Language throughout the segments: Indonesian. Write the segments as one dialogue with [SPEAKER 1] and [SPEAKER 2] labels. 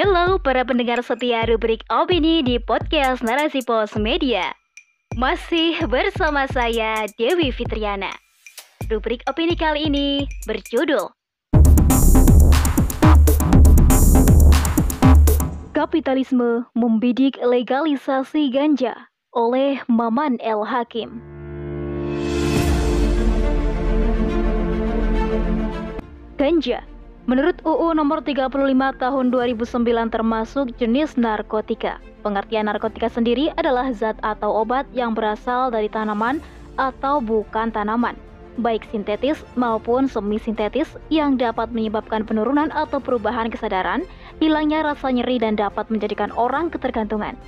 [SPEAKER 1] Hello para pendengar setia rubrik opini di podcast Narasi Pos Media. Masih bersama saya Dewi Fitriana. Rubrik opini kali ini berjudul Kapitalisme membidik legalisasi ganja oleh Maman El Hakim. Ganja Menurut UU nomor 35 tahun 2009 termasuk jenis narkotika. Pengertian narkotika sendiri adalah zat atau obat yang berasal dari tanaman atau bukan tanaman, baik sintetis maupun semi sintetis yang dapat menyebabkan penurunan atau perubahan kesadaran, hilangnya rasa nyeri dan dapat menjadikan orang ketergantungan.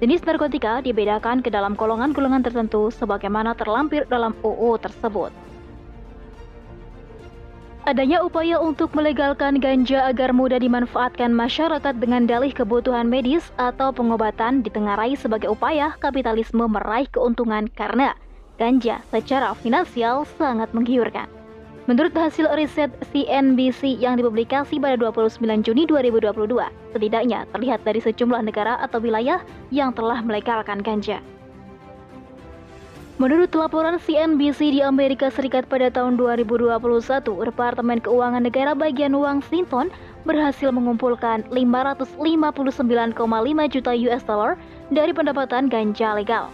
[SPEAKER 1] Jenis narkotika dibedakan ke dalam golongan-golongan tertentu sebagaimana terlampir dalam UU tersebut. Adanya upaya untuk melegalkan ganja agar mudah dimanfaatkan masyarakat dengan dalih kebutuhan medis atau pengobatan ditengarai sebagai upaya kapitalisme meraih keuntungan karena ganja secara finansial sangat menggiurkan. Menurut hasil riset CNBC yang dipublikasi pada 29 Juni 2022, setidaknya terlihat dari sejumlah negara atau wilayah yang telah melegalkan ganja. Menurut laporan CNBC di Amerika Serikat pada tahun 2021, Departemen Keuangan Negara bagian Washington berhasil mengumpulkan 559,5 juta US dollar dari pendapatan ganja legal.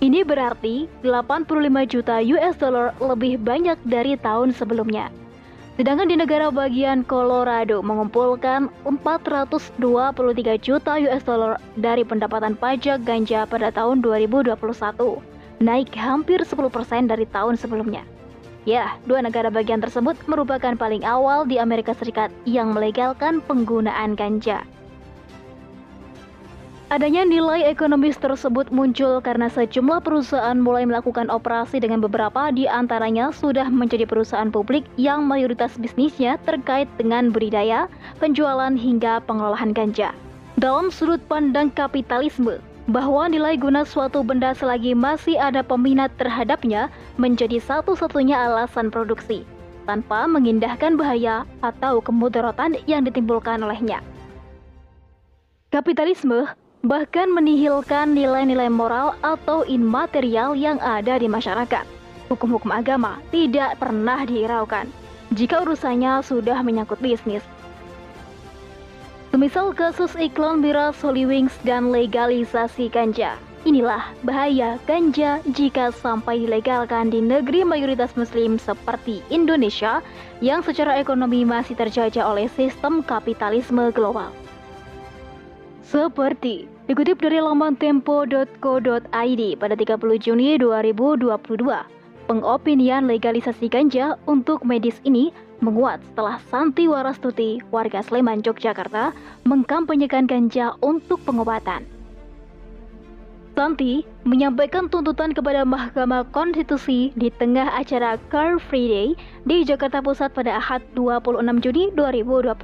[SPEAKER 1] Ini berarti 85 juta US dollar lebih banyak dari tahun sebelumnya. Sedangkan di negara bagian Colorado mengumpulkan 423 juta US dollar dari pendapatan pajak ganja pada tahun 2021 naik hampir 10% dari tahun sebelumnya. Ya, dua negara bagian tersebut merupakan paling awal di Amerika Serikat yang melegalkan penggunaan ganja. Adanya nilai ekonomis tersebut muncul karena sejumlah perusahaan mulai melakukan operasi dengan beberapa di antaranya sudah menjadi perusahaan publik yang mayoritas bisnisnya terkait dengan budidaya, penjualan hingga pengelolaan ganja. Dalam sudut pandang kapitalisme, bahwa nilai guna suatu benda selagi masih ada peminat terhadapnya menjadi satu-satunya alasan produksi, tanpa mengindahkan bahaya atau kemudaratan yang ditimbulkan olehnya. Kapitalisme bahkan menihilkan nilai-nilai moral atau immaterial yang ada di masyarakat. Hukum-hukum agama tidak pernah dihiraukan jika urusannya sudah menyangkut bisnis Semisal kasus iklan miras Holy Wings dan legalisasi ganja. Inilah bahaya ganja jika sampai dilegalkan di negeri mayoritas muslim seperti Indonesia yang secara ekonomi masih terjajah oleh sistem kapitalisme global. Seperti dikutip dari laman tempo.co.id pada 30 Juni 2022, pengopinian legalisasi ganja untuk medis ini menguat setelah Santi Warastuti, warga Sleman, Yogyakarta, mengkampanyekan ganja untuk pengobatan. Santi menyampaikan tuntutan kepada Mahkamah Konstitusi di tengah acara Car Free Day di Jakarta Pusat pada Ahad 26 Juni 2022.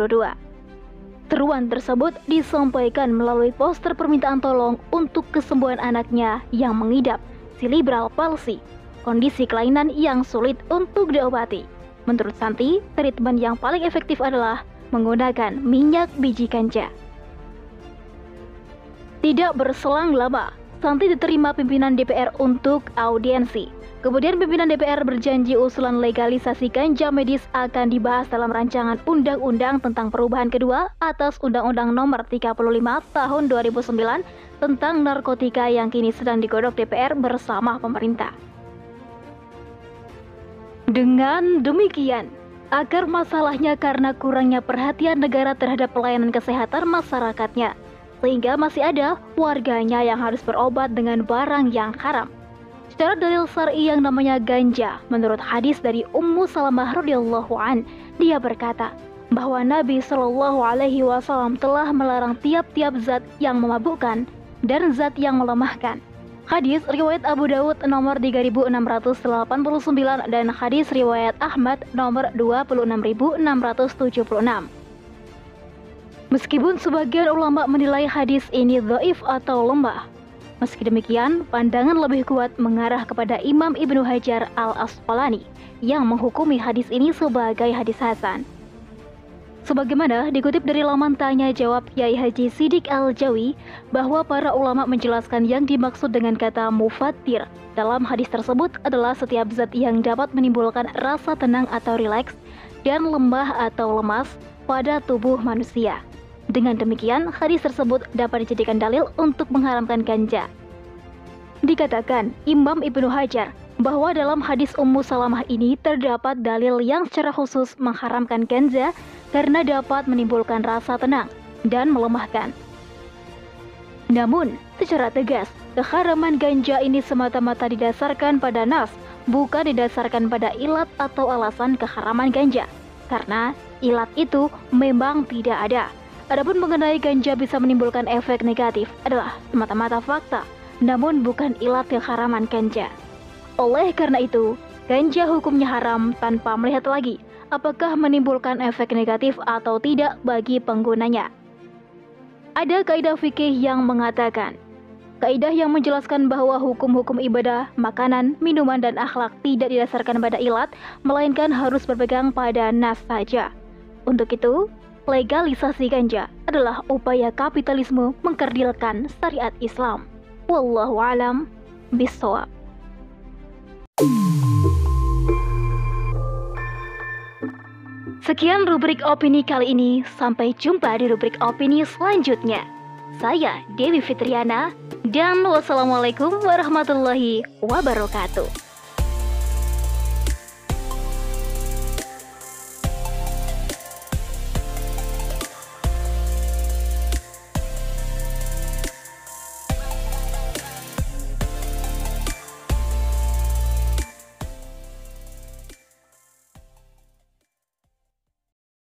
[SPEAKER 1] Seruan tersebut disampaikan melalui poster permintaan tolong untuk kesembuhan anaknya yang mengidap cerebral palsy, kondisi kelainan yang sulit untuk diobati. Menurut Santi, treatment yang paling efektif adalah menggunakan minyak biji ganja. Tidak berselang lama, Santi diterima pimpinan DPR untuk audiensi. Kemudian pimpinan DPR berjanji usulan legalisasi ganja medis akan dibahas dalam rancangan undang-undang tentang perubahan kedua atas Undang-Undang Nomor 35 Tahun 2009 tentang narkotika yang kini sedang digodok DPR bersama pemerintah. Dengan demikian, agar masalahnya karena kurangnya perhatian negara terhadap pelayanan kesehatan masyarakatnya, sehingga masih ada warganya yang harus berobat dengan barang yang haram. Secara dalil syar'i yang namanya ganja, menurut hadis dari Ummu Salamah radhiyallahu an, dia berkata bahwa Nabi Shallallahu alaihi wasallam telah melarang tiap-tiap zat yang memabukkan dan zat yang melemahkan Hadis riwayat Abu Dawud nomor 3689 dan hadis riwayat Ahmad nomor 26676. Meskipun sebagian ulama menilai hadis ini dhaif atau lemah, meski demikian pandangan lebih kuat mengarah kepada Imam Ibnu Hajar Al-Asqalani yang menghukumi hadis ini sebagai hadis hasan. Sebagaimana dikutip dari laman tanya jawab Kiai Haji Sidik Al-Jawi bahwa para ulama menjelaskan yang dimaksud dengan kata mufatir dalam hadis tersebut adalah setiap zat yang dapat menimbulkan rasa tenang atau rileks dan lembah atau lemas pada tubuh manusia. Dengan demikian, hadis tersebut dapat dijadikan dalil untuk mengharamkan ganja. Dikatakan Imam Ibnu Hajar bahwa dalam hadis Ummu Salamah ini terdapat dalil yang secara khusus mengharamkan ganja karena dapat menimbulkan rasa tenang dan melemahkan. Namun, secara tegas, keharaman ganja ini semata-mata didasarkan pada nas, bukan didasarkan pada ilat atau alasan keharaman ganja. Karena ilat itu memang tidak ada. Adapun mengenai ganja bisa menimbulkan efek negatif adalah semata-mata fakta, namun bukan ilat keharaman ganja. Oleh karena itu, ganja hukumnya haram tanpa melihat lagi apakah menimbulkan efek negatif atau tidak bagi penggunanya. Ada kaidah fikih yang mengatakan, kaidah yang menjelaskan bahwa hukum-hukum ibadah, makanan, minuman, dan akhlak tidak didasarkan pada ilat, melainkan harus berpegang pada nas saja. Untuk itu, legalisasi ganja adalah upaya kapitalisme mengkerdilkan syariat Islam. Wallahu alam bisawab. Sekian rubrik opini kali ini. Sampai jumpa di rubrik opini selanjutnya. Saya Dewi Fitriana dan wassalamualaikum warahmatullahi wabarakatuh.